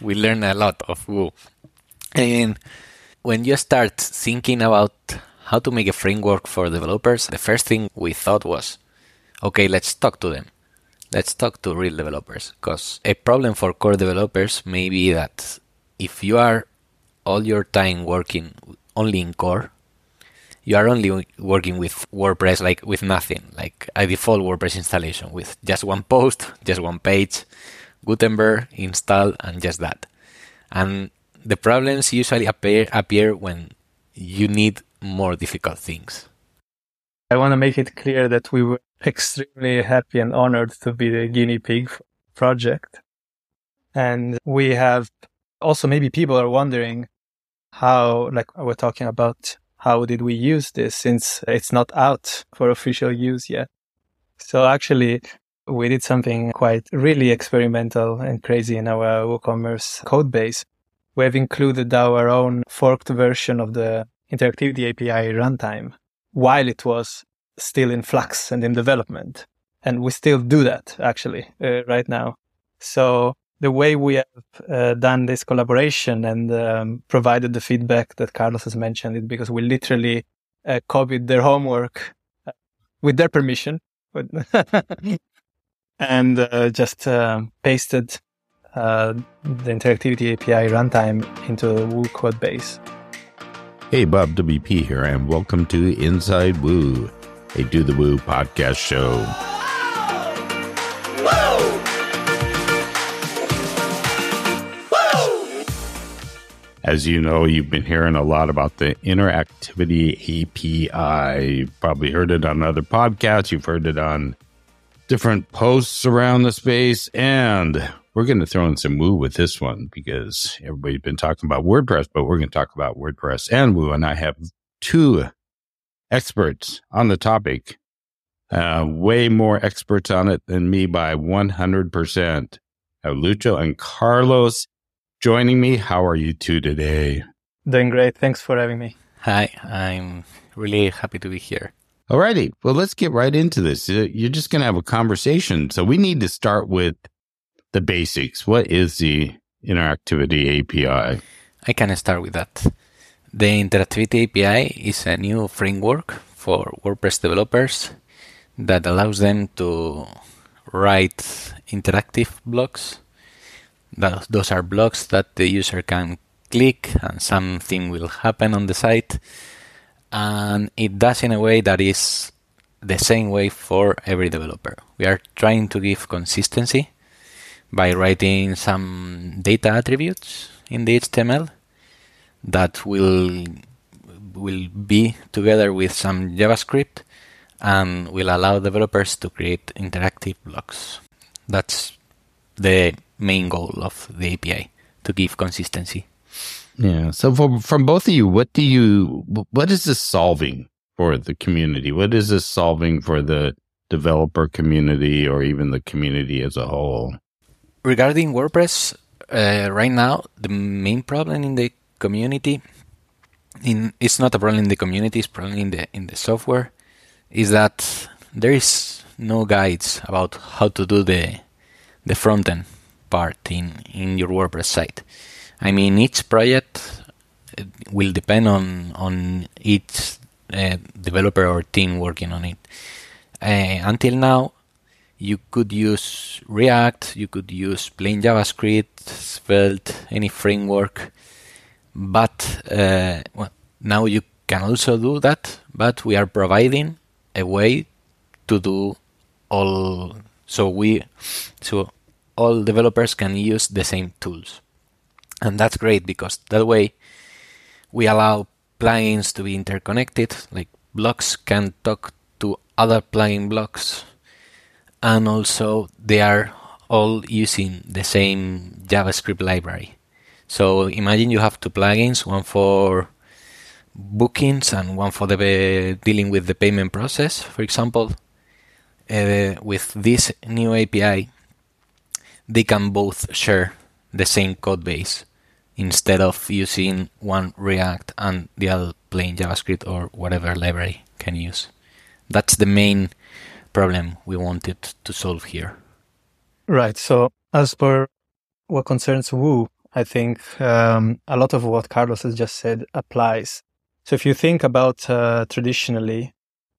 we learn a lot of Woo. And when you start thinking about how to make a framework for developers, the first thing we thought was, okay, let's talk to them. Let's talk to real developers. Because a problem for core developers may be that if you are all your time working only in core, you are only working with WordPress like with nothing, like a default WordPress installation with just one post, just one page, Gutenberg, install, and just that. And the problems usually appear appear when you need more difficult things. I want to make it clear that we were extremely happy and honored to be the guinea pig project. And we have also maybe people are wondering how, like we're talking about, how did we use this since it's not out for official use yet? So actually, we did something quite really experimental and crazy in our WooCommerce code base. We have included our own forked version of the interactivity API runtime while it was still in flux and in development. And we still do that actually uh, right now. So the way we have uh, done this collaboration and um, provided the feedback that Carlos has mentioned is because we literally uh, copied their homework uh, with their permission and uh, just uh, pasted uh, the interactivity API runtime into the Woo code base. Hey, Bob WP here, and welcome to Inside Woo, a Do the Woo podcast show. As you know, you've been hearing a lot about the Interactivity API. You've probably heard it on other podcasts. You've heard it on different posts around the space. And we're going to throw in some Woo with this one because everybody's been talking about WordPress, but we're going to talk about WordPress and Woo. And I have two experts on the topic, uh, way more experts on it than me by 100%. I have Lucho and Carlos joining me. How are you two today? Doing great. Thanks for having me. Hi, I'm really happy to be here. Alrighty. Well, let's get right into this. You're just going to have a conversation. So we need to start with the basics. What is the Interactivity API? I can start with that. The Interactivity API is a new framework for WordPress developers that allows them to write interactive blocks those are blocks that the user can click and something will happen on the site. And it does in a way that is the same way for every developer. We are trying to give consistency by writing some data attributes in the HTML that will will be together with some JavaScript and will allow developers to create interactive blocks. That's the main goal of the API to give consistency. Yeah. So for, from both of you, what do you what is this solving for the community? What is this solving for the developer community or even the community as a whole? Regarding WordPress, uh, right now the main problem in the community in it's not a problem in the community, it's problem in the in the software is that there is no guides about how to do the the front end part in, in your WordPress site. I mean, each project will depend on on each uh, developer or team working on it. Uh, until now, you could use React, you could use plain JavaScript, Svelte, any framework, but uh, well, now you can also do that. But we are providing a way to do all. So we so all developers can use the same tools. And that's great because that way we allow plugins to be interconnected, like blocks can talk to other plugin blocks, and also they are all using the same JavaScript library. So imagine you have two plugins, one for bookings and one for the dealing with the payment process, for example. Uh, with this new API, they can both share the same code base instead of using one React and the other plain JavaScript or whatever library can use. That's the main problem we wanted to solve here. Right. So as per what concerns Woo, I think um, a lot of what Carlos has just said applies. So if you think about uh, traditionally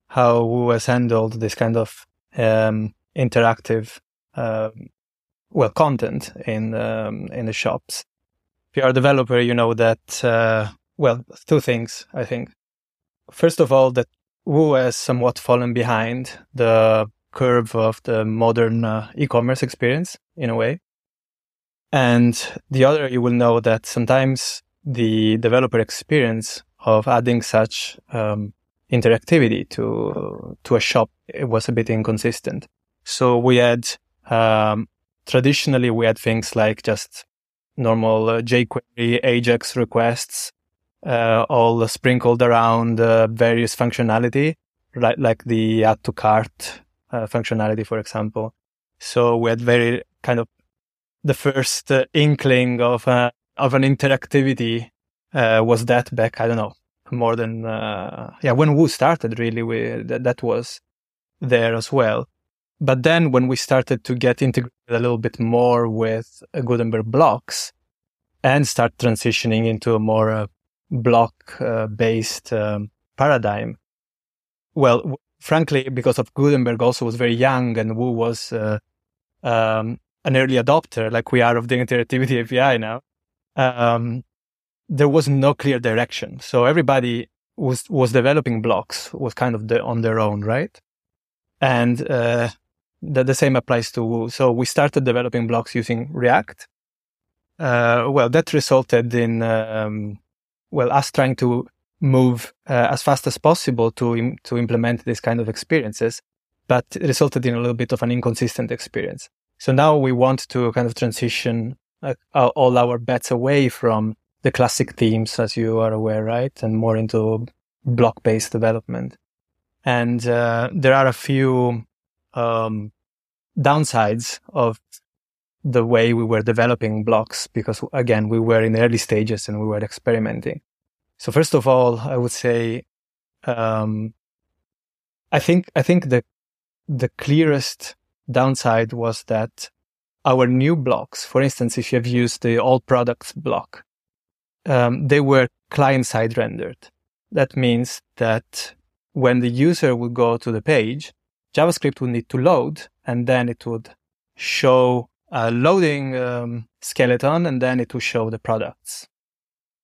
how Woo has handled this kind of um, interactive, uh, well, content in um, in the shops. If you're a developer, you know that uh, well, two things I think. First of all, that Woo has somewhat fallen behind the curve of the modern uh, e-commerce experience in a way. And the other, you will know that sometimes the developer experience of adding such um, interactivity to to a shop it was a bit inconsistent. So we had um, traditionally we had things like just normal uh, jQuery AJAX requests, uh, all sprinkled around uh, various functionality, like like the add to cart uh, functionality, for example. So we had very kind of the first uh, inkling of uh, of an interactivity was that back I don't know more than yeah when Woo started really we that, that was there as well. But then when we started to get integrated a little bit more with Gutenberg blocks and start transitioning into a more uh, block uh, based um, paradigm, well, frankly, because of Gutenberg also was very young and Woo was uh, um, an early adopter, like we are of the interactivity API now, um, there was no clear direction. So everybody was was developing blocks was kind of the, on their own, right? And uh, the, the same applies to Woo. So we started developing blocks using React. Uh, well, that resulted in um, well us trying to move uh, as fast as possible to Im- to implement this kind of experiences, but it resulted in a little bit of an inconsistent experience. So now we want to kind of transition uh, all our bets away from the classic themes, as you are aware, right, and more into block-based development. And uh, there are a few um, downsides of the way we were developing blocks because again we were in early stages and we were experimenting so first of all, I would say, um, I think I think the the clearest downside was that our new blocks, for instance, if you have used the all products block, um, they were client side rendered. That means that when the user would go to the page, JavaScript would need to load and then it would show a loading um, skeleton and then it would show the products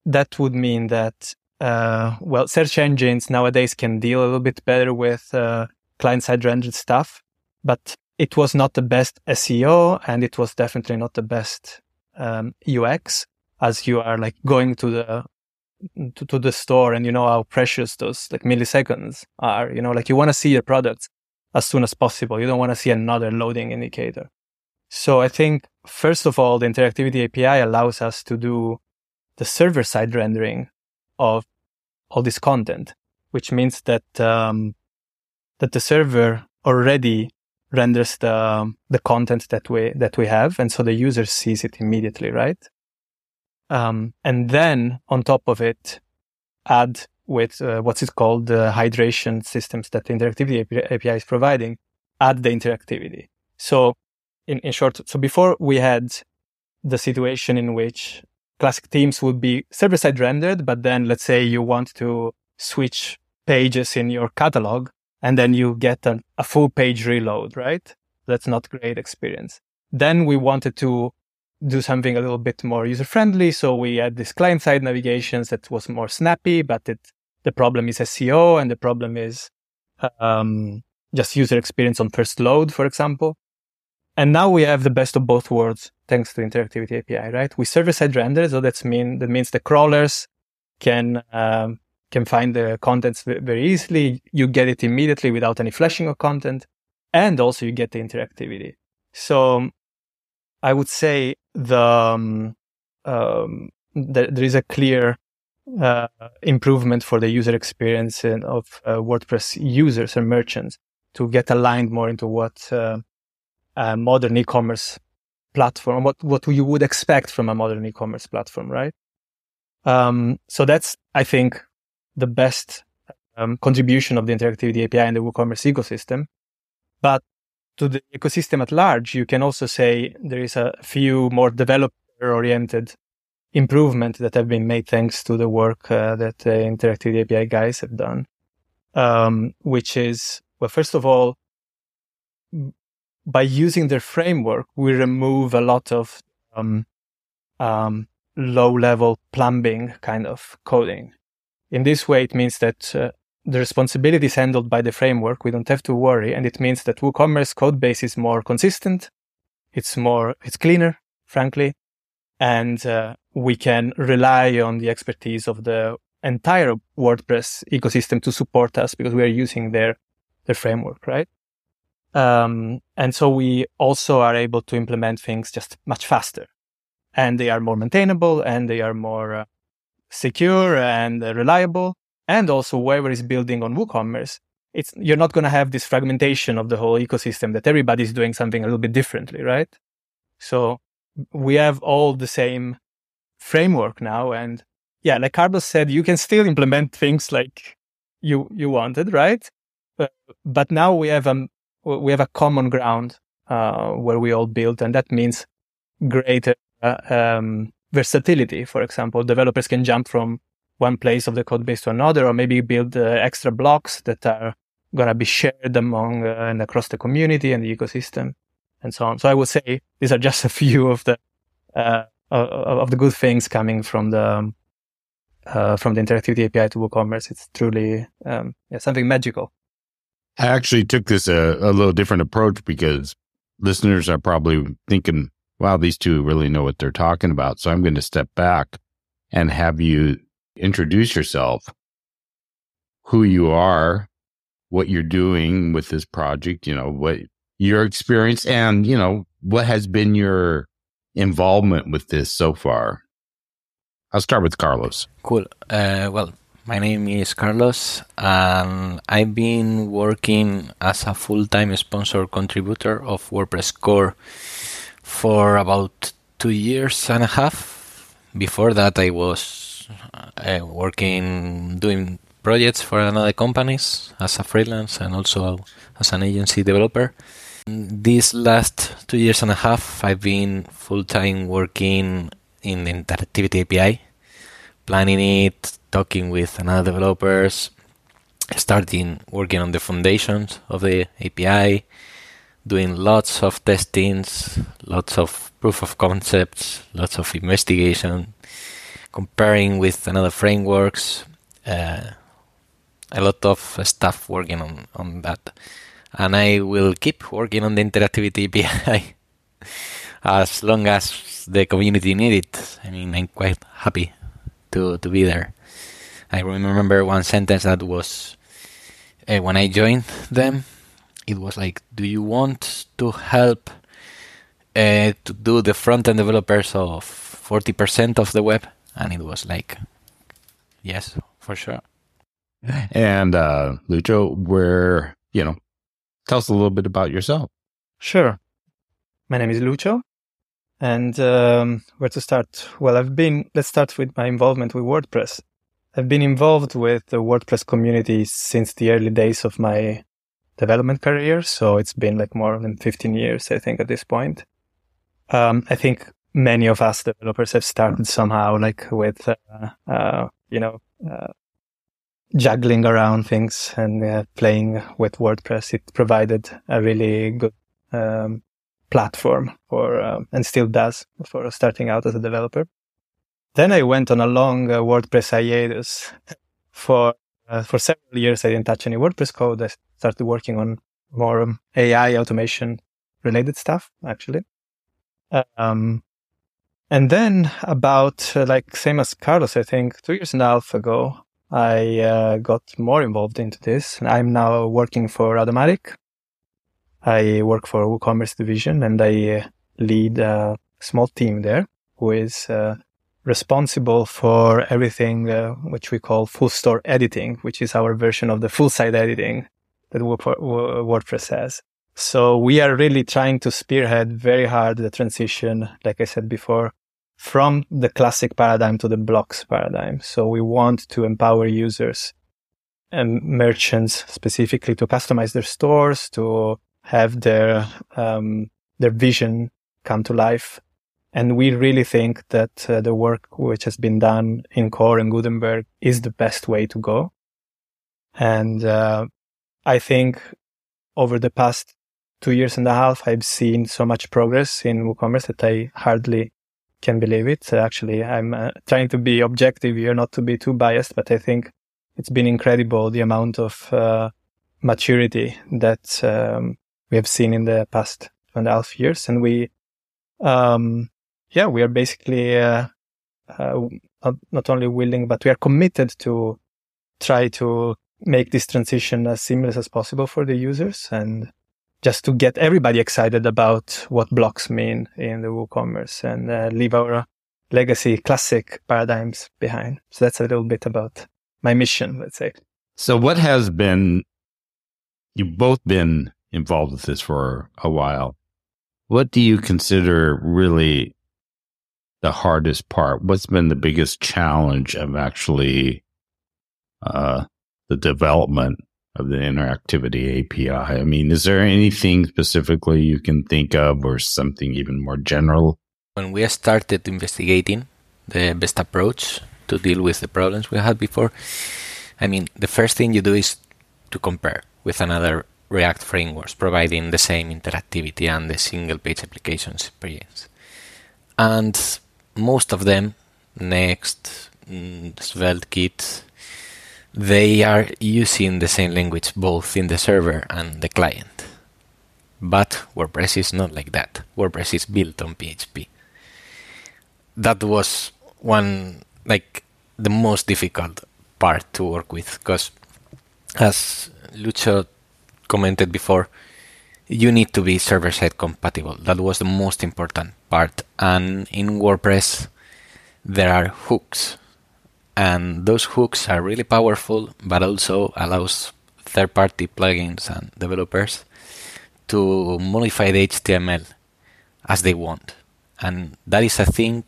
that would mean that uh, well, search engines nowadays can deal a little bit better with uh, client-side rendered stuff, but it was not the best SEO and it was definitely not the best um, UX as you are like going to the to, to, the store and you know how precious those like milliseconds are. You know, like you want to see your products as soon as possible. You don't want to see another loading indicator. So I think first of all, the interactivity API allows us to do the server side rendering of all this content, which means that um, that the server already renders the the content that we that we have, and so the user sees it immediately, right? Um, and then on top of it, add with uh, what's it called the hydration systems that the interactivity API is providing, add the interactivity. So in, in short, so before we had the situation in which classic themes would be server side rendered, but then let's say you want to switch pages in your catalog and then you get a, a full page reload, right? That's not great experience. Then we wanted to do something a little bit more user friendly. So we had this client side navigations that was more snappy, but it, the problem is SEO and the problem is, um, just user experience on first load, for example. And now we have the best of both worlds thanks to Interactivity API, right? We server side render, so that's mean that means the crawlers can um, can find the contents very easily. You get it immediately without any flashing of content, and also you get the interactivity. So I would say the um, um, there, is a clear uh, improvement for the user experience of uh, WordPress users and merchants to get aligned more into what uh, a modern e-commerce platform, what, what you would expect from a modern e-commerce platform, right? Um, so that's, I think, the best um, contribution of the interactivity API in the WooCommerce ecosystem. But to the ecosystem at large, you can also say there is a few more developer oriented improvement that have been made thanks to the work uh, that the Interactive API guys have done, um, which is, well, first of all, by using their framework, we remove a lot of um, um, low level plumbing kind of coding. In this way, it means that uh, the responsibility is handled by the framework. We don't have to worry. And it means that WooCommerce code base is more consistent. It's more, it's cleaner, frankly. And uh, we can rely on the expertise of the entire WordPress ecosystem to support us because we are using their, their framework, right? Um, and so we also are able to implement things just much faster and they are more maintainable and they are more uh, secure and uh, reliable. And also whoever is building on WooCommerce, it's, you're not going to have this fragmentation of the whole ecosystem that everybody's doing something a little bit differently, right? So we have all the same framework now. And yeah, like Carlos said, you can still implement things like you, you wanted, right? But, but now we have a, we have a common ground, uh, where we all build. And that means greater uh, um, versatility. For example, developers can jump from one place of the code base to another, or maybe build uh, extra blocks that are going to be shared among uh, and across the community and the ecosystem, and so on. So I would say these are just a few of the uh, of the good things coming from the um, uh, from the interactivity API to WooCommerce. It's truly um, yeah, something magical. I actually took this a, a little different approach because listeners are probably thinking, wow, these two really know what they're talking about. So I'm going to step back and have you introduce yourself, who you are, what you're doing with this project, you know, what your experience and, you know, what has been your involvement with this so far. I'll start with Carlos. Cool. Uh, well, my name is Carlos, and I've been working as a full time sponsor contributor of WordPress Core for about two years and a half. Before that, I was uh, working doing projects for another companies as a freelance and also as an agency developer. These last two years and a half, I've been full time working in the Interactivity API, planning it, talking with another developers, starting working on the foundations of the API, doing lots of testings, lots of proof of concepts, lots of investigation, comparing with another frameworks, uh, a lot of stuff working on, on that. And I will keep working on the interactivity API as long as the community need it. I mean, I'm quite happy to, to be there. I remember one sentence that was uh, when I joined them, it was like, do you want to help uh, to do the front end developers of 40% of the web? And it was like, yes, for sure. And uh, Lucho, where, you know, tell us a little bit about yourself. Sure. My name is Lucho. And um, where to start? Well, I've been, let's start with my involvement with WordPress. I've been involved with the WordPress community since the early days of my development career. So it's been like more than 15 years, I think, at this point. Um, I think many of us developers have started somehow like with, uh, uh, you know, uh, juggling around things and uh, playing with WordPress. It provided a really good, um, platform for, um, and still does for starting out as a developer. Then I went on a long uh, WordPress hiatus for uh, for several years, I didn't touch any WordPress code. I started working on more um, AI automation related stuff, actually. Um, and then about uh, like same as Carlos, I think two years and a half ago, I uh, got more involved into this. I'm now working for Automattic. I work for WooCommerce division and I uh, lead a small team there who is uh, responsible for everything uh, which we call full store editing, which is our version of the full site editing that WordPress has. So we are really trying to spearhead very hard the transition, like I said before, from the classic paradigm to the blocks paradigm. So we want to empower users and merchants specifically to customize their stores, to have their, um, their vision come to life And we really think that uh, the work which has been done in Core and Gutenberg is the best way to go. And uh, I think over the past two years and a half, I've seen so much progress in WooCommerce that I hardly can believe it. Actually, I'm uh, trying to be objective here, not to be too biased, but I think it's been incredible the amount of uh, maturity that um, we have seen in the past two and a half years. And we, um, yeah, we are basically uh, uh, not, not only willing, but we are committed to try to make this transition as seamless as possible for the users and just to get everybody excited about what blocks mean in the WooCommerce and uh, leave our legacy classic paradigms behind. So that's a little bit about my mission, let's say. So what has been, you've both been involved with this for a while. What do you consider really the hardest part? What's been the biggest challenge of actually uh, the development of the interactivity API? I mean, is there anything specifically you can think of or something even more general? When we started investigating the best approach to deal with the problems we had before, I mean, the first thing you do is to compare with another React frameworks providing the same interactivity and the single page application experience. And most of them, Next, mm, SvelteKit, they are using the same language both in the server and the client. But WordPress is not like that. WordPress is built on PHP. That was one, like, the most difficult part to work with because, as Lucho commented before, you need to be server side compatible. That was the most important part. And in WordPress, there are hooks and those hooks are really powerful but also allows third-party plugins and developers to modify the html as they want. And that is a thing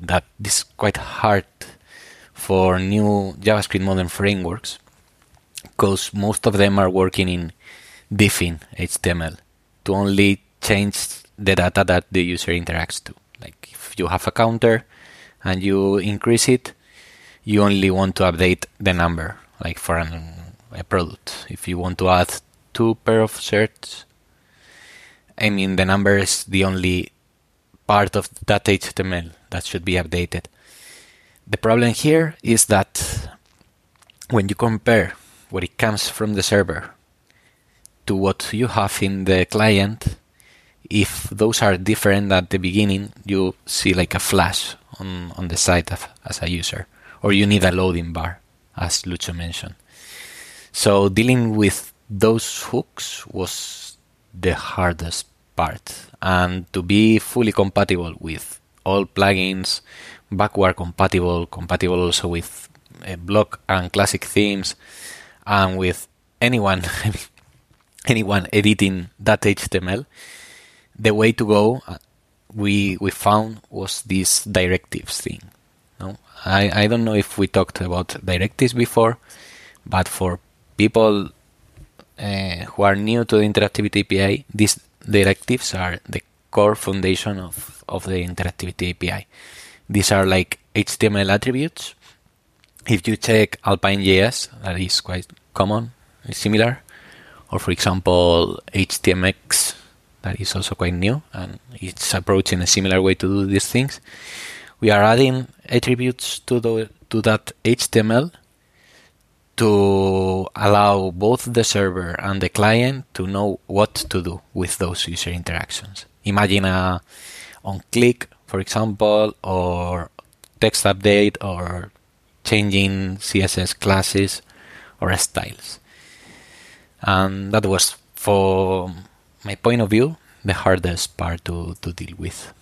that is quite hard for new javascript modern frameworks because most of them are working in diffing html to only change the data that the user interacts to. Like if you have a counter and you increase it you only want to update the number, like for an, a product. If you want to add two pair of shirts, I mean the number is the only part of that HTML that should be updated. The problem here is that when you compare what it comes from the server to what you have in the client, if those are different at the beginning, you see like a flash on, on the site of, as a user or you need a loading bar, as Lucho mentioned. So dealing with those hooks was the hardest part, and to be fully compatible with all plugins, backward compatible, compatible also with uh, block and classic themes, and with anyone anyone editing that HTML, the way to go uh, we we found was this directives thing. No? I, I don't know if we talked about directives before, but for people uh, who are new to the Interactivity API, these directives are the core foundation of, of the Interactivity API. These are like HTML attributes. If you check Alpine.js, that is quite common, similar, or for example HTMX, that is also quite new, and it's approaching a similar way to do these things we are adding attributes to the to that HTML to allow both the server and the client to know what to do with those user interactions. Imagine a on click, for example, or text update or changing CSS classes or styles. And that was, for my point of view, the hardest part to, to deal with.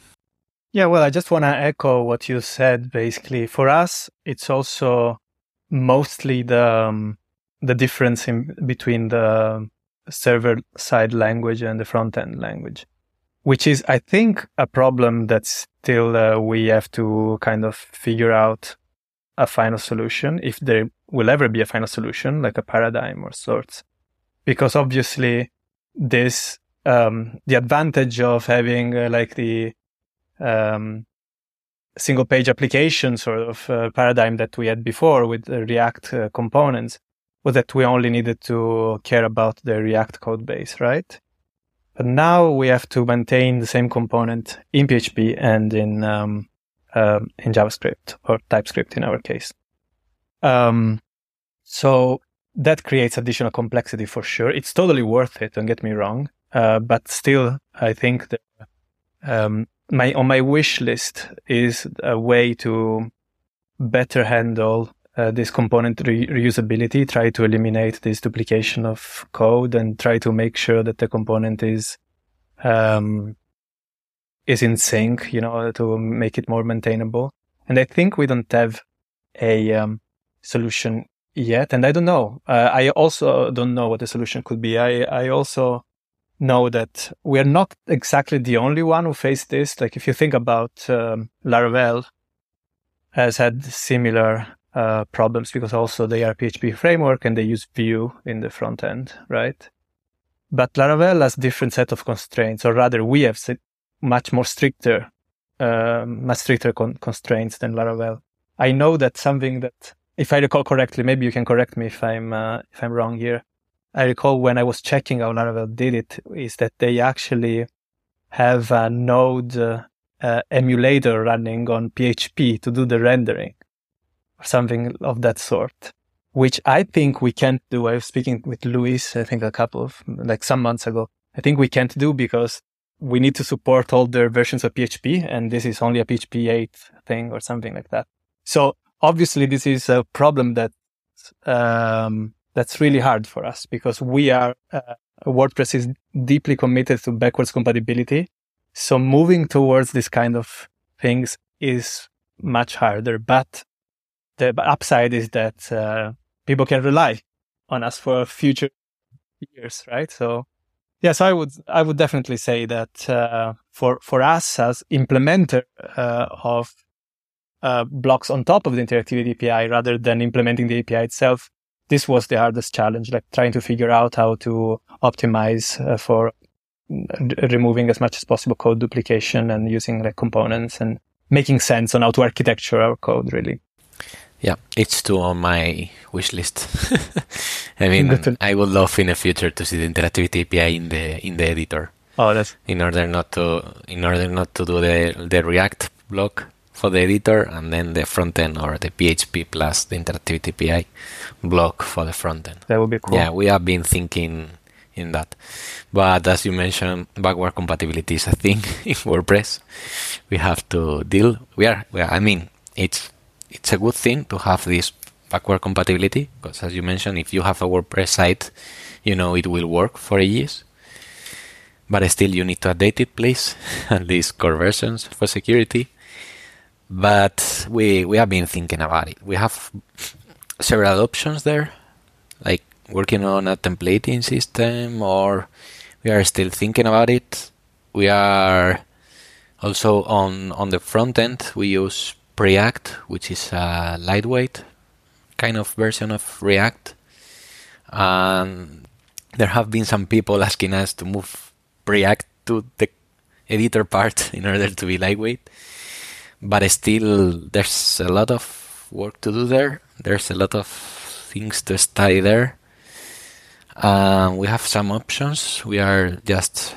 Yeah, well, I just want to echo what you said. Basically, for us, it's also mostly the um, the difference in between the server side language and the front end language, which is, I think, a problem that still uh, we have to kind of figure out a final solution, if there will ever be a final solution, like a paradigm or sorts, because obviously this um, the advantage of having uh, like the um, single page application sort of uh, paradigm that we had before with React uh, components was that we only needed to care about the React code base, right? But now we have to maintain the same component in PHP and in um, um, in JavaScript or TypeScript in our case. Um, so that creates additional complexity for sure. It's totally worth it. Don't get me wrong. Uh, but still, I think that um, my on my wish list is a way to better handle uh, this component re- reusability. Try to eliminate this duplication of code and try to make sure that the component is um, is in sync. You know, to make it more maintainable. And I think we don't have a um, solution yet, and I don't know. Uh, I also don't know what the solution could be. I I also know that we are not exactly the only one who faced this. Like if you think about um, Laravel, has had similar uh, problems because also they are PHP framework and they use Vue in the front end, right? But Laravel has different set of constraints, or rather, we have much more stricter, uh, much stricter con- constraints than Laravel. I know that something that, if I recall correctly, maybe you can correct me if I'm uh, if I'm wrong here. I recall when I was checking how Laravel did it, is that they actually have a Node uh, uh, emulator running on PHP to do the rendering, or something of that sort, which I think we can't do. I was speaking with Luis, I think a couple of like some months ago. I think we can't do because we need to support all their versions of PHP, and this is only a PHP 8 thing or something like that. So obviously, this is a problem that um, that's really hard for us because we are uh, WordPress is deeply committed to backwards compatibility. So moving towards this kind of things is much harder. But the upside is that uh, people can rely on us for future years, right? So yes, I would I would definitely say that uh, for for us as implementer uh, of uh, blocks on top of the interactivity API rather than implementing the API itself, this was the hardest challenge, like trying to figure out how to optimize uh, for removing as much as possible code duplication and using like components and making sense on how to architecture our code really. Yeah, it's too on my wish list. I mean, I would love in the future to see the interactivity API in the in the editor. Oh, that's in order not to in order not to do the the React block for the editor and then the front end or the PHP plus the interactivity API block for the front end. That would be cool. Yeah, we have been thinking in that. But as you mentioned, backward compatibility is a thing in WordPress. We have to deal. We are. We are I mean, it's it's a good thing to have this backward compatibility because, as you mentioned, if you have a WordPress site, you know it will work for years. But still, you need to update it, please, at least core versions for security but we we have been thinking about it. We have several options there, like working on a templating system, or we are still thinking about it. We are also on on the front end. We use Preact, which is a lightweight kind of version of React, and there have been some people asking us to move Preact to the editor part in order to be lightweight but still there's a lot of work to do there. There's a lot of things to study there. Uh, we have some options. We are just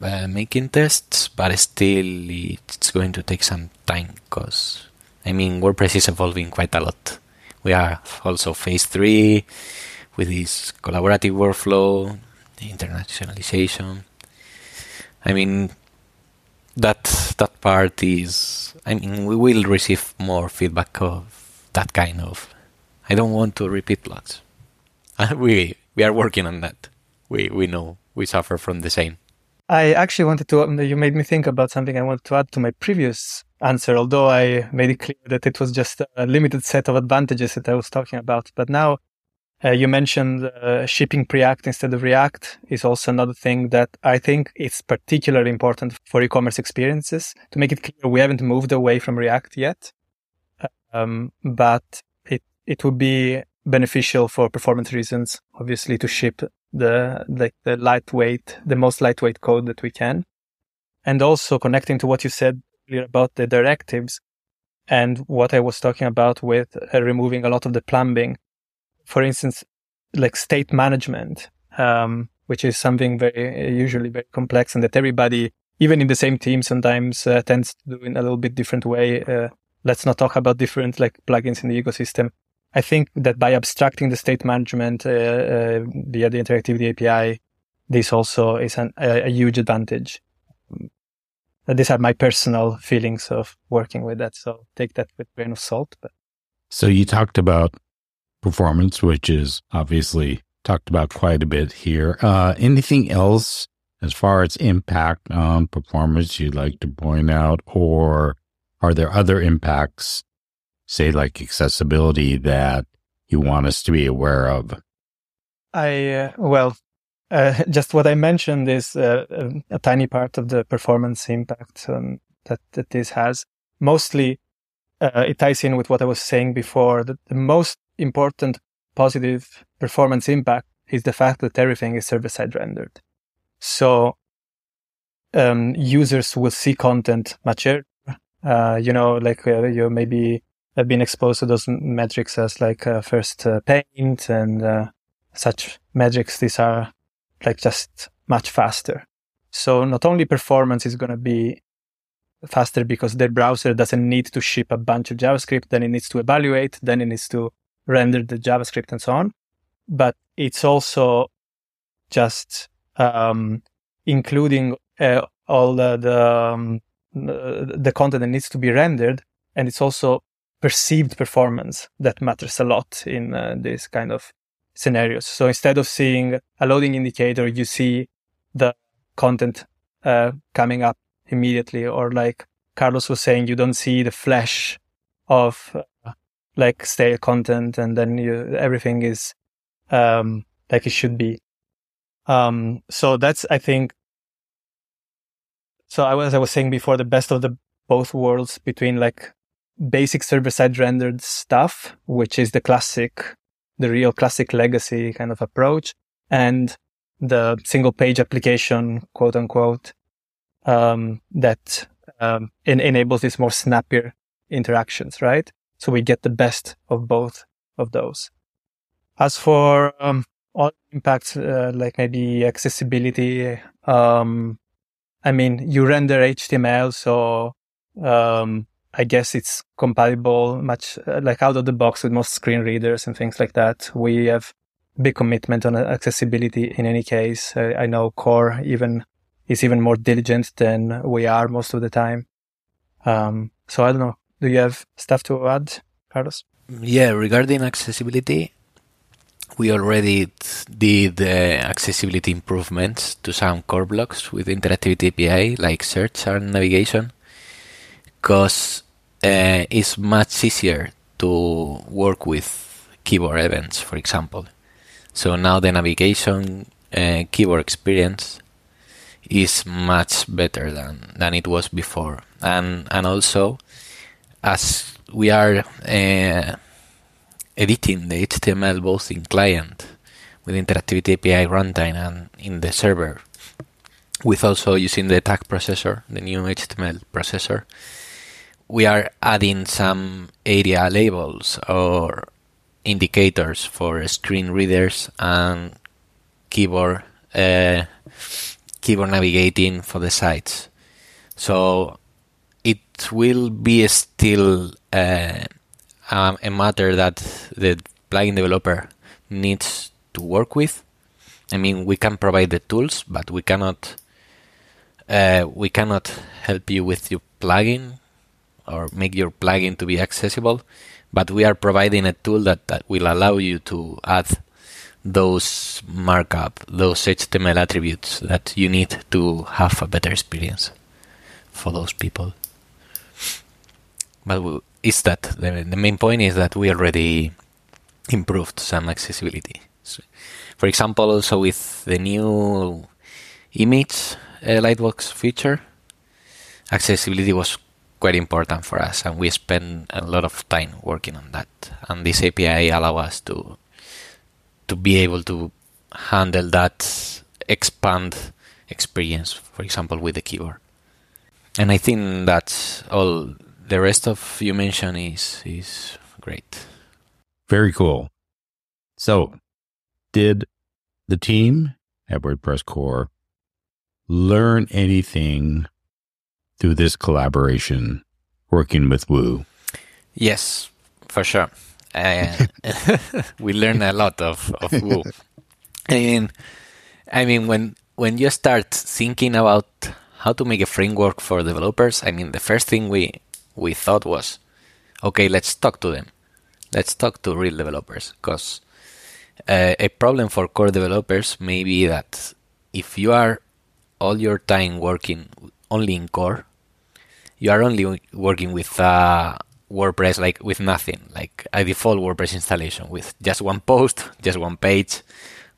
uh, making tests, but still it's going to take some time because I mean WordPress is evolving quite a lot. We are also phase three with this collaborative workflow, internationalization. I mean, that that part is i mean we will receive more feedback of that kind of i don't want to repeat lots. we we are working on that we we know we suffer from the same i actually wanted to um, you made me think about something i wanted to add to my previous answer although i made it clear that it was just a limited set of advantages that i was talking about but now uh, you mentioned uh, shipping Preact instead of React is also another thing that I think is particularly important for e-commerce experiences. To make it clear, we haven't moved away from React yet, um, but it it would be beneficial for performance reasons, obviously, to ship the like the lightweight, the most lightweight code that we can, and also connecting to what you said earlier about the directives and what I was talking about with uh, removing a lot of the plumbing. For instance, like state management, um, which is something very usually very complex and that everybody, even in the same team, sometimes uh, tends to do in a little bit different way. Uh, let's not talk about different like plugins in the ecosystem. I think that by abstracting the state management uh, uh, via the interactivity API, this also is an, a, a, huge advantage. These are my personal feelings of working with that. So take that with a grain of salt. But. So you talked about performance, which is obviously talked about quite a bit here. Uh, anything else as far as impact on performance you'd like to point out, or are there other impacts, say like accessibility, that you want us to be aware of? I uh, well, uh, just what I mentioned is uh, a, a, tiny part of the performance impact um, that, that this has. Mostly, uh, it ties in with what I was saying before. That the most important positive performance impact is the fact that everything is server side rendered. So um, users will see content much earlier. Uh, you know, like uh, you maybe have been exposed to those metrics as like uh, first paint and such metrics. These are like just much faster. So not only performance is going to be faster because their browser doesn't need to ship a bunch of JavaScript, then it needs to evaluate, then it needs to render the JavaScript and so on. But it's also just um, including uh, all the the, um, the content that needs to be rendered, and it's also perceived performance that matters a lot in uh, this kind of scenarios. So instead of seeing a loading indicator, you see the content uh, coming up immediately, or like Carlos was saying, you don't see the flash of uh, like stale content, and then you, everything is um, like it should be. Um, so that's I think. So I was I was saying before the best of the both worlds between like basic server side rendered stuff, which is the classic the real classic legacy kind of approach and the single page application, quote unquote, um, that um, en- enables these more snappier interactions, right? So we get the best of both of those. As for um, all impacts, uh, like maybe accessibility, um, I mean, you render HTML, so um, I guess it's compatible much uh, like out of the box with most screen readers and things like that. We have big commitment on accessibility in any case. Uh, I know Core even is even more diligent than we are most of the time. Um, so I don't know. Do you have stuff to add, Carlos? Yeah, regarding accessibility, we already did uh, accessibility improvements to some core blocks with Interactivity API, like search and navigation, because uh, it's much easier to work with keyboard events, for example. So now the navigation uh, keyboard experience is much better than, than it was before. And, and also, as we are uh, editing the HTML both in client with Interactivity API runtime and in the server, with also using the tag processor, the new HTML processor, we are adding some ARIA labels or indicators for screen readers and keyboard uh, keyboard navigating for the sites. So it will be still uh, um, a matter that the plugin developer needs to work with. I mean, we can provide the tools, but we cannot uh, we cannot help you with your plugin or make your plugin to be accessible, but we are providing a tool that, that will allow you to add those markup, those HTML attributes that you need to have a better experience for those people. But is that the, the main point is that we already improved some accessibility. So, for example, also with the new image uh, lightbox feature, accessibility was quite important for us, and we spend a lot of time working on that. And this API allow us to to be able to handle that expand experience, for example, with the keyboard. and I think that's all. The rest of you mentioned is is great. Very cool. So, did the team at WordPress Core learn anything through this collaboration working with Woo? Yes, for sure. Uh, we learn a lot of, of Woo. I mean, I mean, when when you start thinking about how to make a framework for developers, I mean, the first thing we we thought was, okay, let's talk to them. Let's talk to real developers because uh, a problem for core developers may be that if you are all your time working only in core, you are only working with uh, WordPress like with nothing, like a default WordPress installation with just one post, just one page,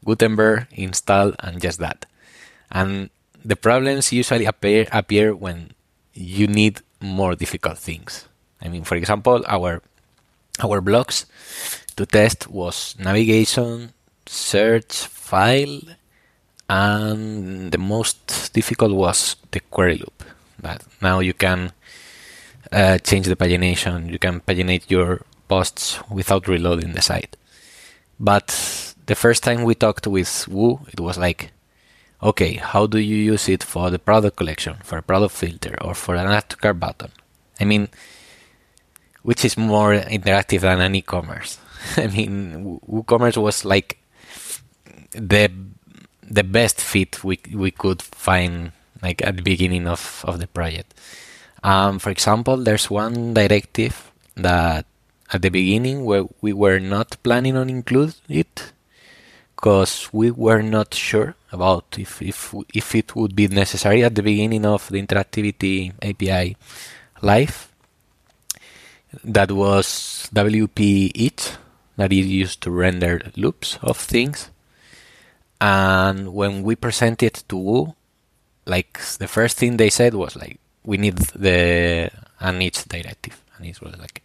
Gutenberg install, and just that. And the problems usually appear appear when you need more difficult things. I mean, for example, our our blocks to test was navigation, search, file, and the most difficult was the query loop. But now you can uh, change the pagination, you can paginate your posts without reloading the site. But the first time we talked with Woo, it was like, okay, how do you use it for the product collection, for a product filter, or for an add to cart button? I mean, which is more interactive than an e-commerce? I mean, WooCommerce was like the the best fit we we could find like at the beginning of, of the project. Um, for example, there's one directive that at the beginning where we were not planning on include it because we were not sure about if, if if it would be necessary at the beginning of the interactivity API live. That was WP each that is used to render loops of things. And when we presented to Woo, like the first thing they said was like, we need the an each directive. And it was like,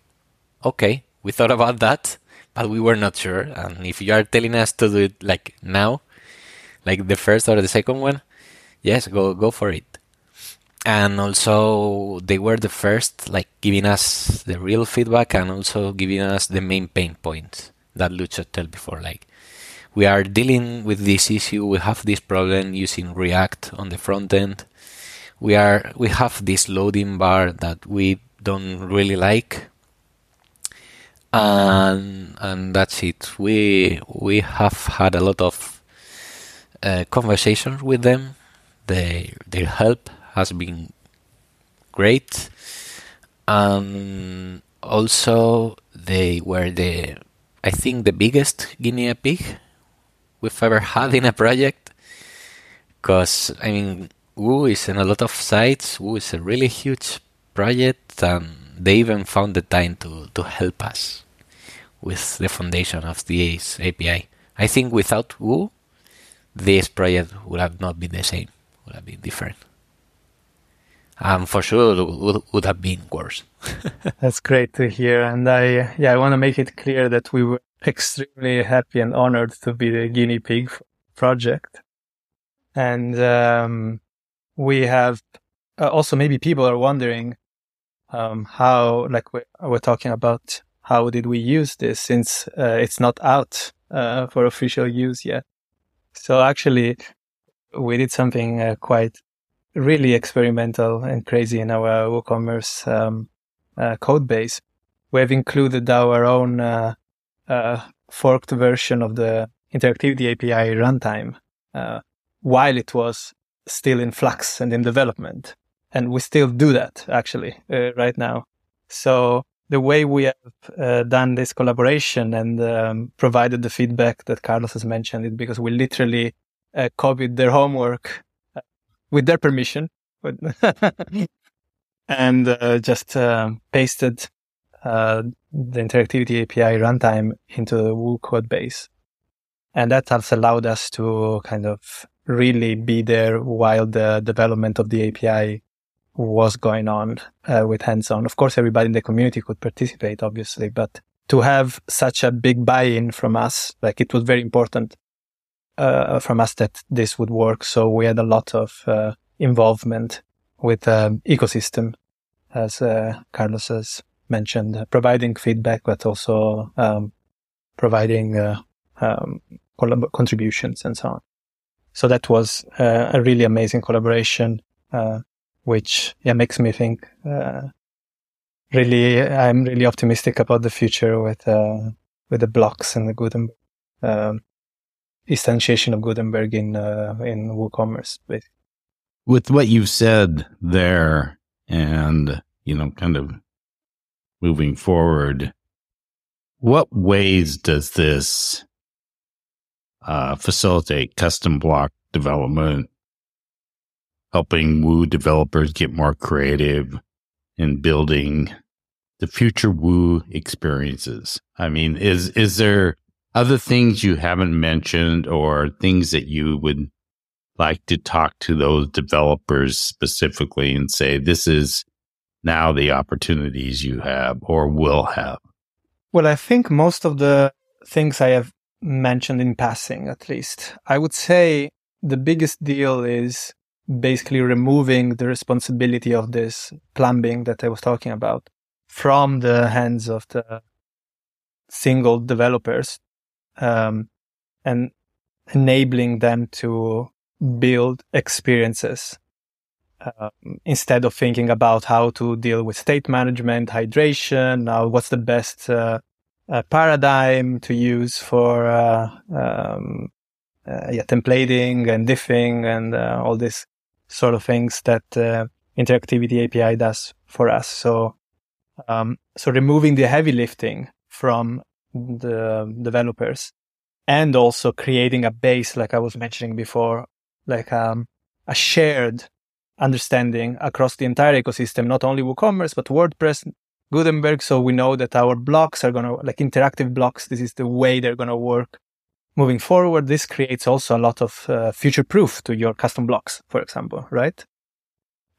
okay, we thought about that, but we were not sure. And if you are telling us to do it like now, like the first or the second one, yes, go go for it. And also they were the first like giving us the real feedback and also giving us the main pain points that Lucho told before. Like we are dealing with this issue, we have this problem using React on the front end. We are we have this loading bar that we don't really like and and that's it. We we have had a lot of uh, conversations with them. They their help has been great, and also they were the I think the biggest guinea pig we've ever had in a project. Because I mean, Woo is in a lot of sites. Woo is a really huge project, and they even found the time to, to help us with the foundation of the ACE API. I think without Woo, this project would have not been the same, would have been different. And for sure, would, would have been worse. That's great to hear. And I, yeah, I want to make it clear that we were extremely happy and honored to be the guinea pig project. And um, we have uh, also maybe people are wondering um, how, like we're, we're, talking about, how did we use this since uh, it's not out uh, for official use yet. So actually, we did something uh, quite really experimental and crazy in our WooCommerce um, uh, code base. We have included our own uh, forked version of the interactivity API runtime while it was still in flux and in development. And we still do that actually uh, right now. So the way we have uh, done this collaboration and um, provided the feedback that Carlos has mentioned is because we literally uh, copied their homework uh, with their permission and uh, just uh, pasted the interactivity API runtime into the Woo code base. And that has allowed us to kind of really be there while the development of the API was going on uh, with hands-on. Of course, everybody in the community could participate, obviously, but to have such a big buy-in from us, like it was very important uh, from us that this would work. So we had a lot of uh, involvement with um, ecosystem, as uh, Carlos has mentioned, providing feedback, but also um, providing uh, um, contributions and so on. So that was uh, a really amazing collaboration, uh, which yeah makes me think. Uh, really, I'm really optimistic about the future with with the blocks and the Gutenberg um, instantiation of Gutenberg in in WooCommerce. Basically with what you've said there and, you know, kind of moving forward, what ways does this uh, facilitate custom block development, helping Woo developers get more creative in building the future Woo experiences? I mean, is is there other things you haven't mentioned or things that you would like to talk to those developers specifically and say, this is now the opportunities you have or will have? Well, I think most of the things I have mentioned in passing, at least, I would say the biggest deal is basically removing the responsibility of this plumbing that I was talking about from the hands of the single developers um, and enabling them to build experiences uh, instead of thinking about how to deal with state management, hydration, uh, what's the best uh, uh paradigm to use for uh, um, uh, yeah, templating and diffing and all these sort of things that Interactivity API does for us. So, um, so removing the heavy lifting from the developers and also creating a base, like I was mentioning before, like um, a shared understanding across the entire ecosystem, not only WooCommerce, but WordPress, Gutenberg. So we know that our blocks are going to, like interactive blocks, this is the way they're going to work moving forward. This creates also a lot of uh, future proof to your custom blocks, for example, right?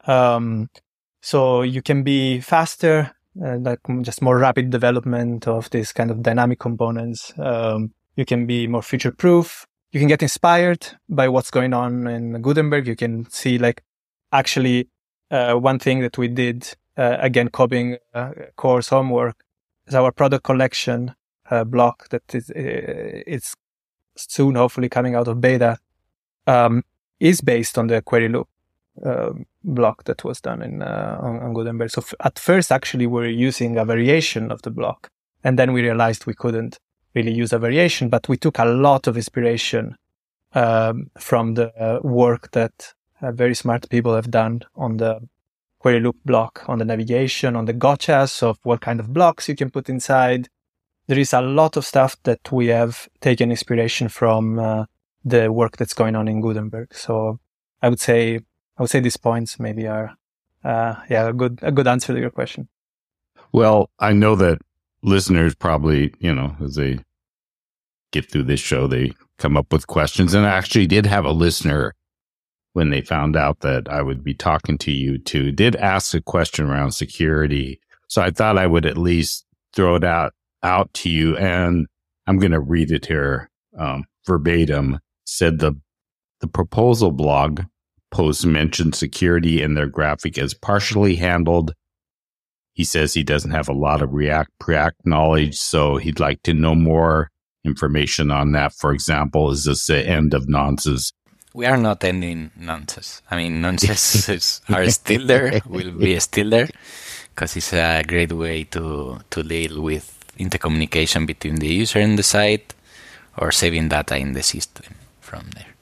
Um, so you can be faster, uh, like just more rapid development of these kind of dynamic components. Um, you can be more future proof you can get inspired by what's going on in Gutenberg. You can see like actually uh, one thing that we did uh, again, copying uh, core's homework is our product collection uh, block that is uh, it's soon hopefully coming out of beta um, is based on the query loop um, block that was done in uh, on, on, Gutenberg. So f- at first, actually, we were using a variation of the block, and then we realized we couldn't really use a variation, but we took a lot of inspiration um, from the uh, work that very smart people have done on the query loop block, on the navigation, on the gotchas of what kind of blocks you can put inside. There is a lot of stuff that we have taken inspiration from uh, the work that's going on in Gutenberg. So I would say I would say these points maybe are uh, yeah a good a good answer to your question. Well, I know that listeners probably, you know, as they get through this show, they come up with questions. And I actually did have a listener when they found out that I would be talking to you too, did ask a question around security. So I thought I would at least throw it out, out to you. And I'm going to read it here um, verbatim. Said the, the proposal blog post mentioned security in their graphic as partially handled he says he doesn't have a lot of React Preact knowledge, so he'd like to know more information on that. For example, is this the end of nonces? We are not ending nonces. I mean, nonces are still there, will be still there, because it's a great way to, to deal with intercommunication between the user and the site or saving data in the system from there.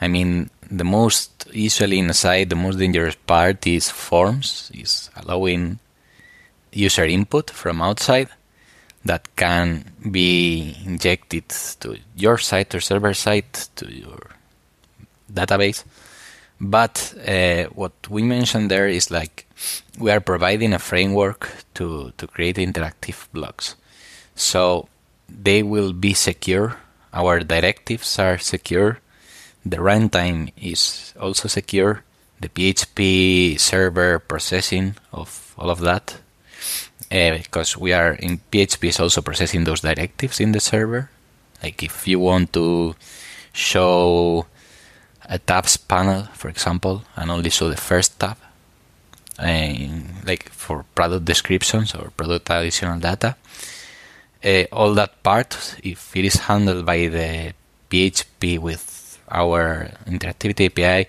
I mean, the most usually in a site, the most dangerous part is forms, is allowing user input from outside that can be injected to your site or server site to your database. But uh, what we mentioned there is like we are providing a framework to, to create interactive blocks. So they will be secure. Our directives are secure. The runtime is also secure. The PHP server processing of all of that uh, because we are in PHP is also processing those directives in the server. Like if you want to show a tabs panel, for example, and only show the first tab, like for product descriptions or product additional data, uh, all that part, if it is handled by the PHP with our interactivity API,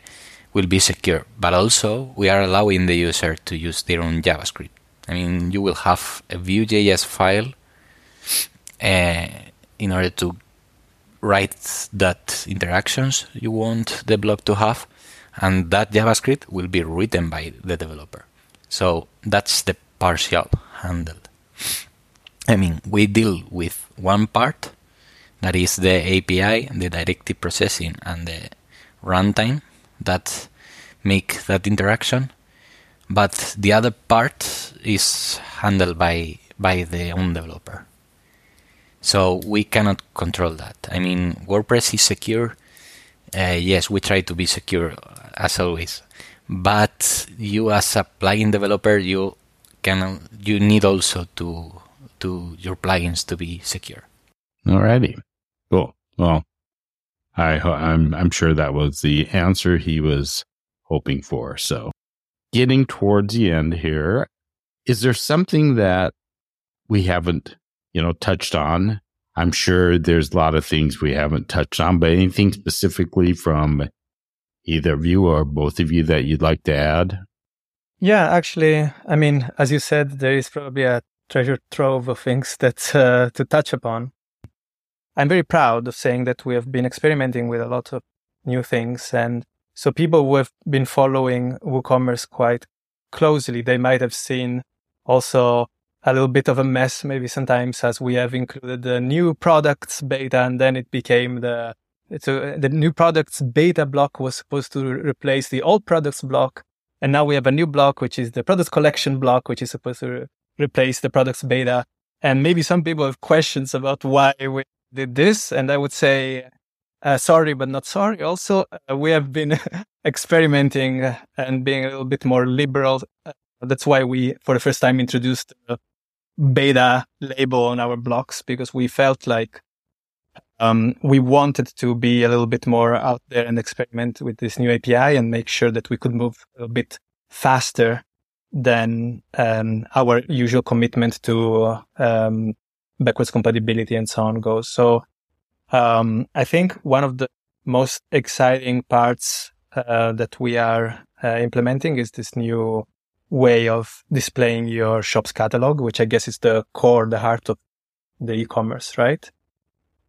will be secure. But also, we are allowing the user to use their own JavaScript. I mean, you will have a view.js file uh, in order to write that interactions you want the block to have, and that JavaScript will be written by the developer. So that's the partial handled. I mean, we deal with one part that is the API, the directive processing, and the runtime that make that interaction. But the other part is handled by by the own developer. So we cannot control that. I mean, WordPress is secure. Uh, yes, we try to be secure as always. But you, as a plugin developer, you can you need also to to your plugins to be secure. Alrighty, cool. Well, I I'm I'm sure that was the answer he was hoping for. So, getting towards the end here, is there something that we haven't you know touched on? I'm sure there's a lot of things we haven't touched on, but anything specifically from either of you or both of you that you'd like to add? Yeah, actually, I mean, as you said, there is probably a treasure trove of things that uh, to touch upon. I'm very proud of saying that we have been experimenting with a lot of new things. And so people who have been following WooCommerce quite closely, they might have seen also a little bit of a mess, maybe sometimes as we have included the new products beta and then it became the, a, the new products beta block was supposed to replace the old products block. And now we have a new block, which is the product collection block, which is supposed to re- replace the products beta. And maybe some people have questions about why we did this. And I would say, uh, sorry, but not sorry. Also, uh, we have been experimenting and being a little bit more liberal. Uh, that's why we, for the first time, introduced beta label on our blocks because we felt like um, we wanted to be a little bit more out there and experiment with this new API and make sure that we could move a bit faster than um, our usual commitment to um, backwards compatibility and so on goes. So um, I think one of the most exciting parts uh, that we are uh, implementing is this new way of displaying your shop's catalog, which I guess is the core, the heart of the e-commerce, right?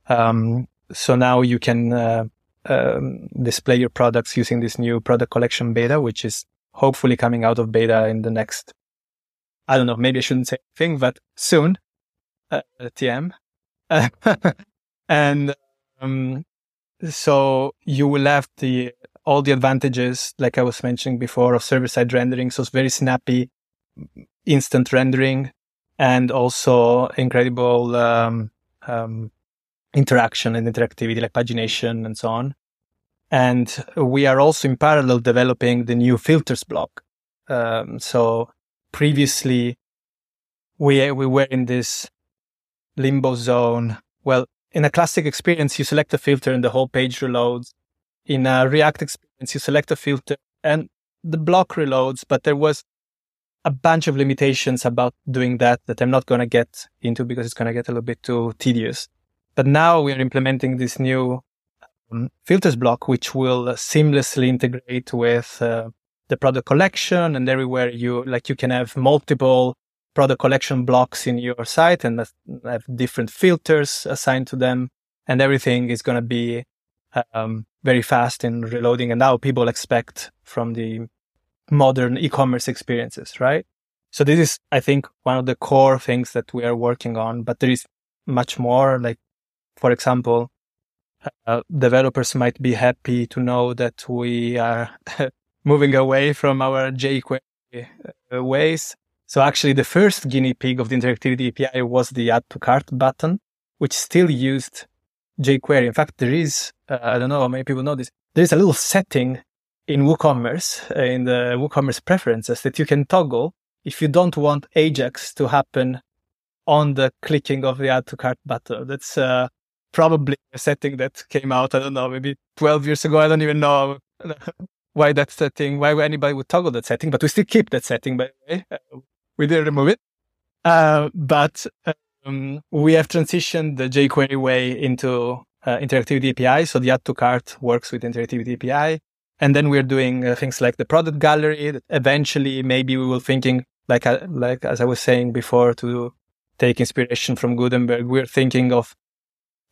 Um, so now you can uh, um, display your products using this new product collection beta, which is hopefully coming out of beta in the next, I don't know, maybe I shouldn't say anything, but soon uh, TM. and um, so you will have the all the advantages, like I was mentioning before, of server side rendering. So it's very snappy, instant rendering, and also incredible um, um, interaction and interactivity, like pagination and so on. And we are also in parallel developing the new filters block. Um, so previously, we we were in this limbo zone. Well, in a classic experience, you select a filter and the whole page reloads. In a React experience, you select a filter and the block reloads, but there was a bunch of limitations about doing that that I'm not going to get into because it's going to get a little bit too tedious. But now we are implementing this new um, filters block, which will seamlessly integrate with uh, the product collection and everywhere you like, you can have multiple product collection blocks in your site and have different filters assigned to them. And everything is going to be um, very fast in reloading. And now people expect from the modern e-commerce experiences, right? So this is, I think, one of the core things that we are working on, but there is much more. Like, for example, uh, developers might be happy to know that we are moving away from our jQuery uh, ways so actually the first guinea pig of the interactivity API was the add to cart button, which still used jQuery. In fact, there is, uh, I don't know how many people know this, there is a little setting in WooCommerce, uh, in the WooCommerce preferences that you can toggle if you don't want Ajax to happen on the clicking of the add to cart button. That's uh, probably a setting that came out, I don't know, maybe 12 years ago. I don't even know. why that setting, why anybody would toggle that setting, but we still keep that setting, by the way. Uh, we didn't remove it. Uh, but um, we have transitioned the jQuery way into uh, interactivity API. So the add to cart works with interactivity API. And then we're doing uh, things like the product gallery eventually maybe we will thinking like, uh, like as I was saying before to take inspiration from Gutenberg. We're thinking of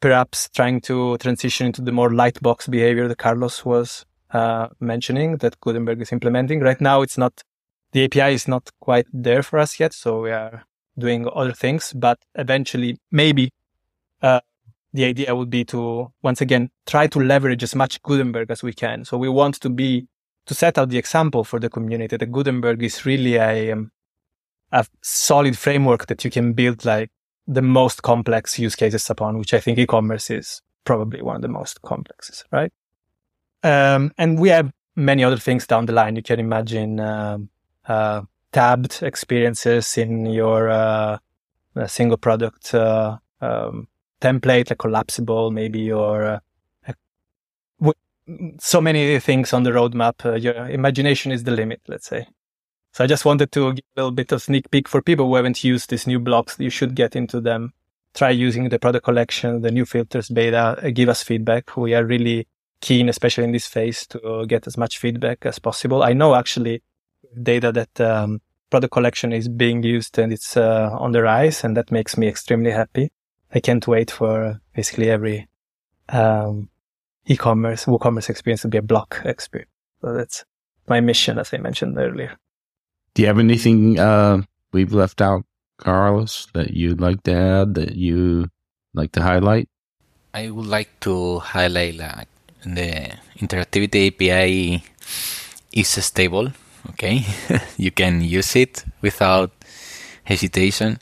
perhaps trying to transition into the more lightbox behavior that Carlos was uh, mentioning that Gutenberg is implementing. Right now, it's not, the API is not quite there for us yet. So we are doing other things, but eventually maybe, uh, the idea would be to once again try to leverage as much Gutenberg as we can. So we want to be, to set out the example for the community that Gutenberg is really a, um, a solid framework that you can build like the most complex use cases upon, which I think e-commerce is probably one of the most complexes, right? Um, and we have many other things down the line. You can imagine um, uh, tabbed experiences in your uh, single product uh, um, template, like collapsible, maybe, or uh, w- so many things on the roadmap. Uh, your imagination is the limit, let's say. So I just wanted to give a little bit of sneak peek for people who haven't used these new blocks. You should get into them. Try using the product collection, the new filters beta. Uh, give us feedback. We are really keen, especially in this phase, to get as much feedback as possible. I know actually data that um, product collection is being used and it's uh, on the rise, and that makes me extremely happy. I can't wait for basically every um, e-commerce, WooCommerce experience to be a block experience. So that's my mission, as I mentioned earlier. Do you have anything uh, we've left out, Carlos, that you'd like to add that you like to highlight? I would like to highlight like the interactivity API is stable. Okay, you can use it without hesitation.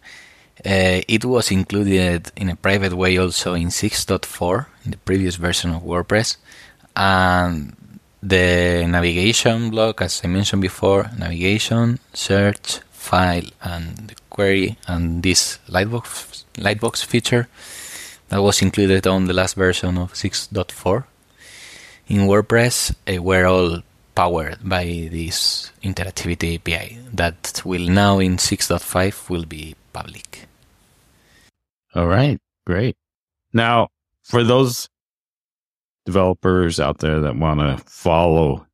Uh, it was included in a private way also in 6.4 in the previous version of WordPress, and the navigation block, as I mentioned before, navigation, search, file, and the query, and this lightbox lightbox feature that was included on the last version of 6.4 in WordPress uh, were all powered by this interactivity API that will now in 6.5 will be public. All right, great. Now, for those developers out there that want to follow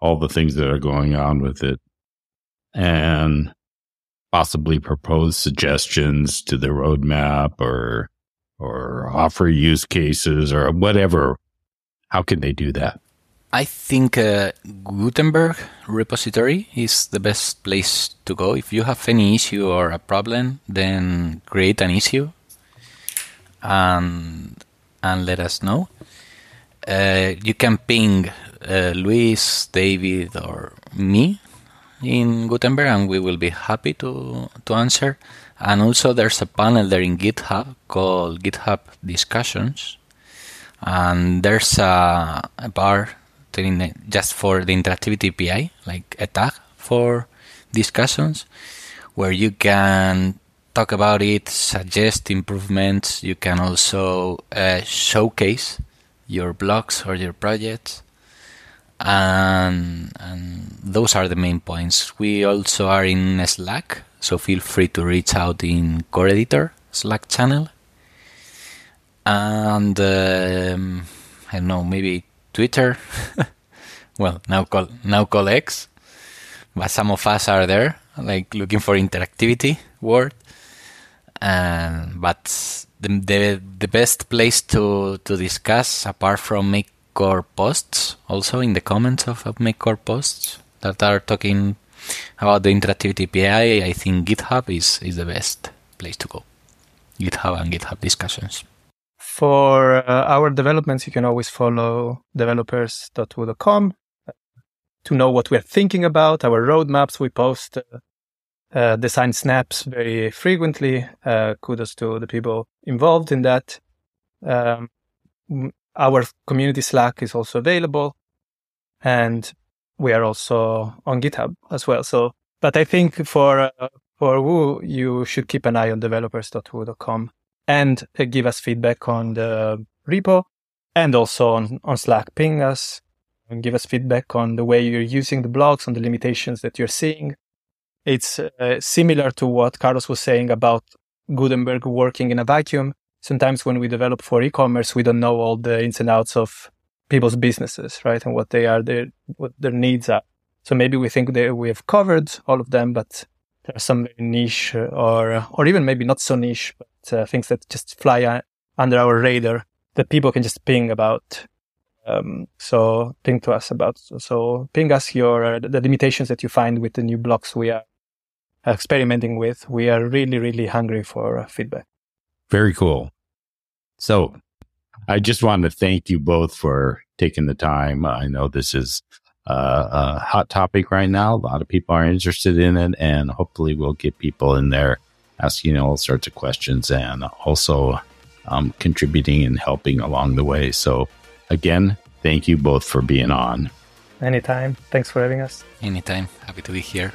all the things that are going on with it and possibly propose suggestions to the roadmap or or offer use cases or whatever how can they do that i think uh, gutenberg repository is the best place to go. If you have any issue or a problem then create an issue and and let us know. Uh, you can ping uh, Luis, David, or me in Gutenberg, and we will be happy to to answer. And also, there's a panel there in GitHub called GitHub Discussions, and there's a, a bar just for the interactivity API, like a tag for discussions, where you can talk about it, suggest improvements. You can also uh, showcase your blogs or your projects. And, and those are the main points. We also are in Slack, so feel free to reach out in Core Editor Slack channel. And um, I don't know, maybe Twitter. well, now call now call X, but some of us are there, like looking for interactivity word. And but the, the the best place to to discuss apart from make core posts also in the comments of, of make core posts that are talking about the interactivity API I think GitHub is is the best place to go GitHub and GitHub discussions for uh, our developments you can always follow developers.woo.com to know what we're thinking about our roadmaps we post uh, uh, design snaps very frequently. Uh, kudos to the people involved in that. Um, our community Slack is also available, and we are also on GitHub as well. So, but I think for uh, for Woo, you should keep an eye on developers.woo.com and uh, give us feedback on the repo and also on, on Slack. Ping us and give us feedback on the way you're using the blocks, on the limitations that you're seeing. It's uh, similar to what Carlos was saying about Gutenberg working in a vacuum. Sometimes when we develop for e-commerce, we don't know all the ins and outs of people's businesses, right? And what they are, their, what their needs are. So maybe we think that we have covered all of them, but there are some niche or, or even maybe not so niche, but uh, things that just fly under our radar that people can just ping about. Um, so ping to us about, so ping us your, uh, the limitations that you find with the new blocks we are experimenting with. We are really, really hungry for uh, feedback. Very cool. So I just want to thank you both for taking the time. I know this is uh, a hot topic right now. A lot of people are interested in it, and hopefully, we'll get people in there asking all sorts of questions and also um, contributing and helping along the way. So, again, thank you both for being on. Anytime. Thanks for having us. Anytime. Happy to be here.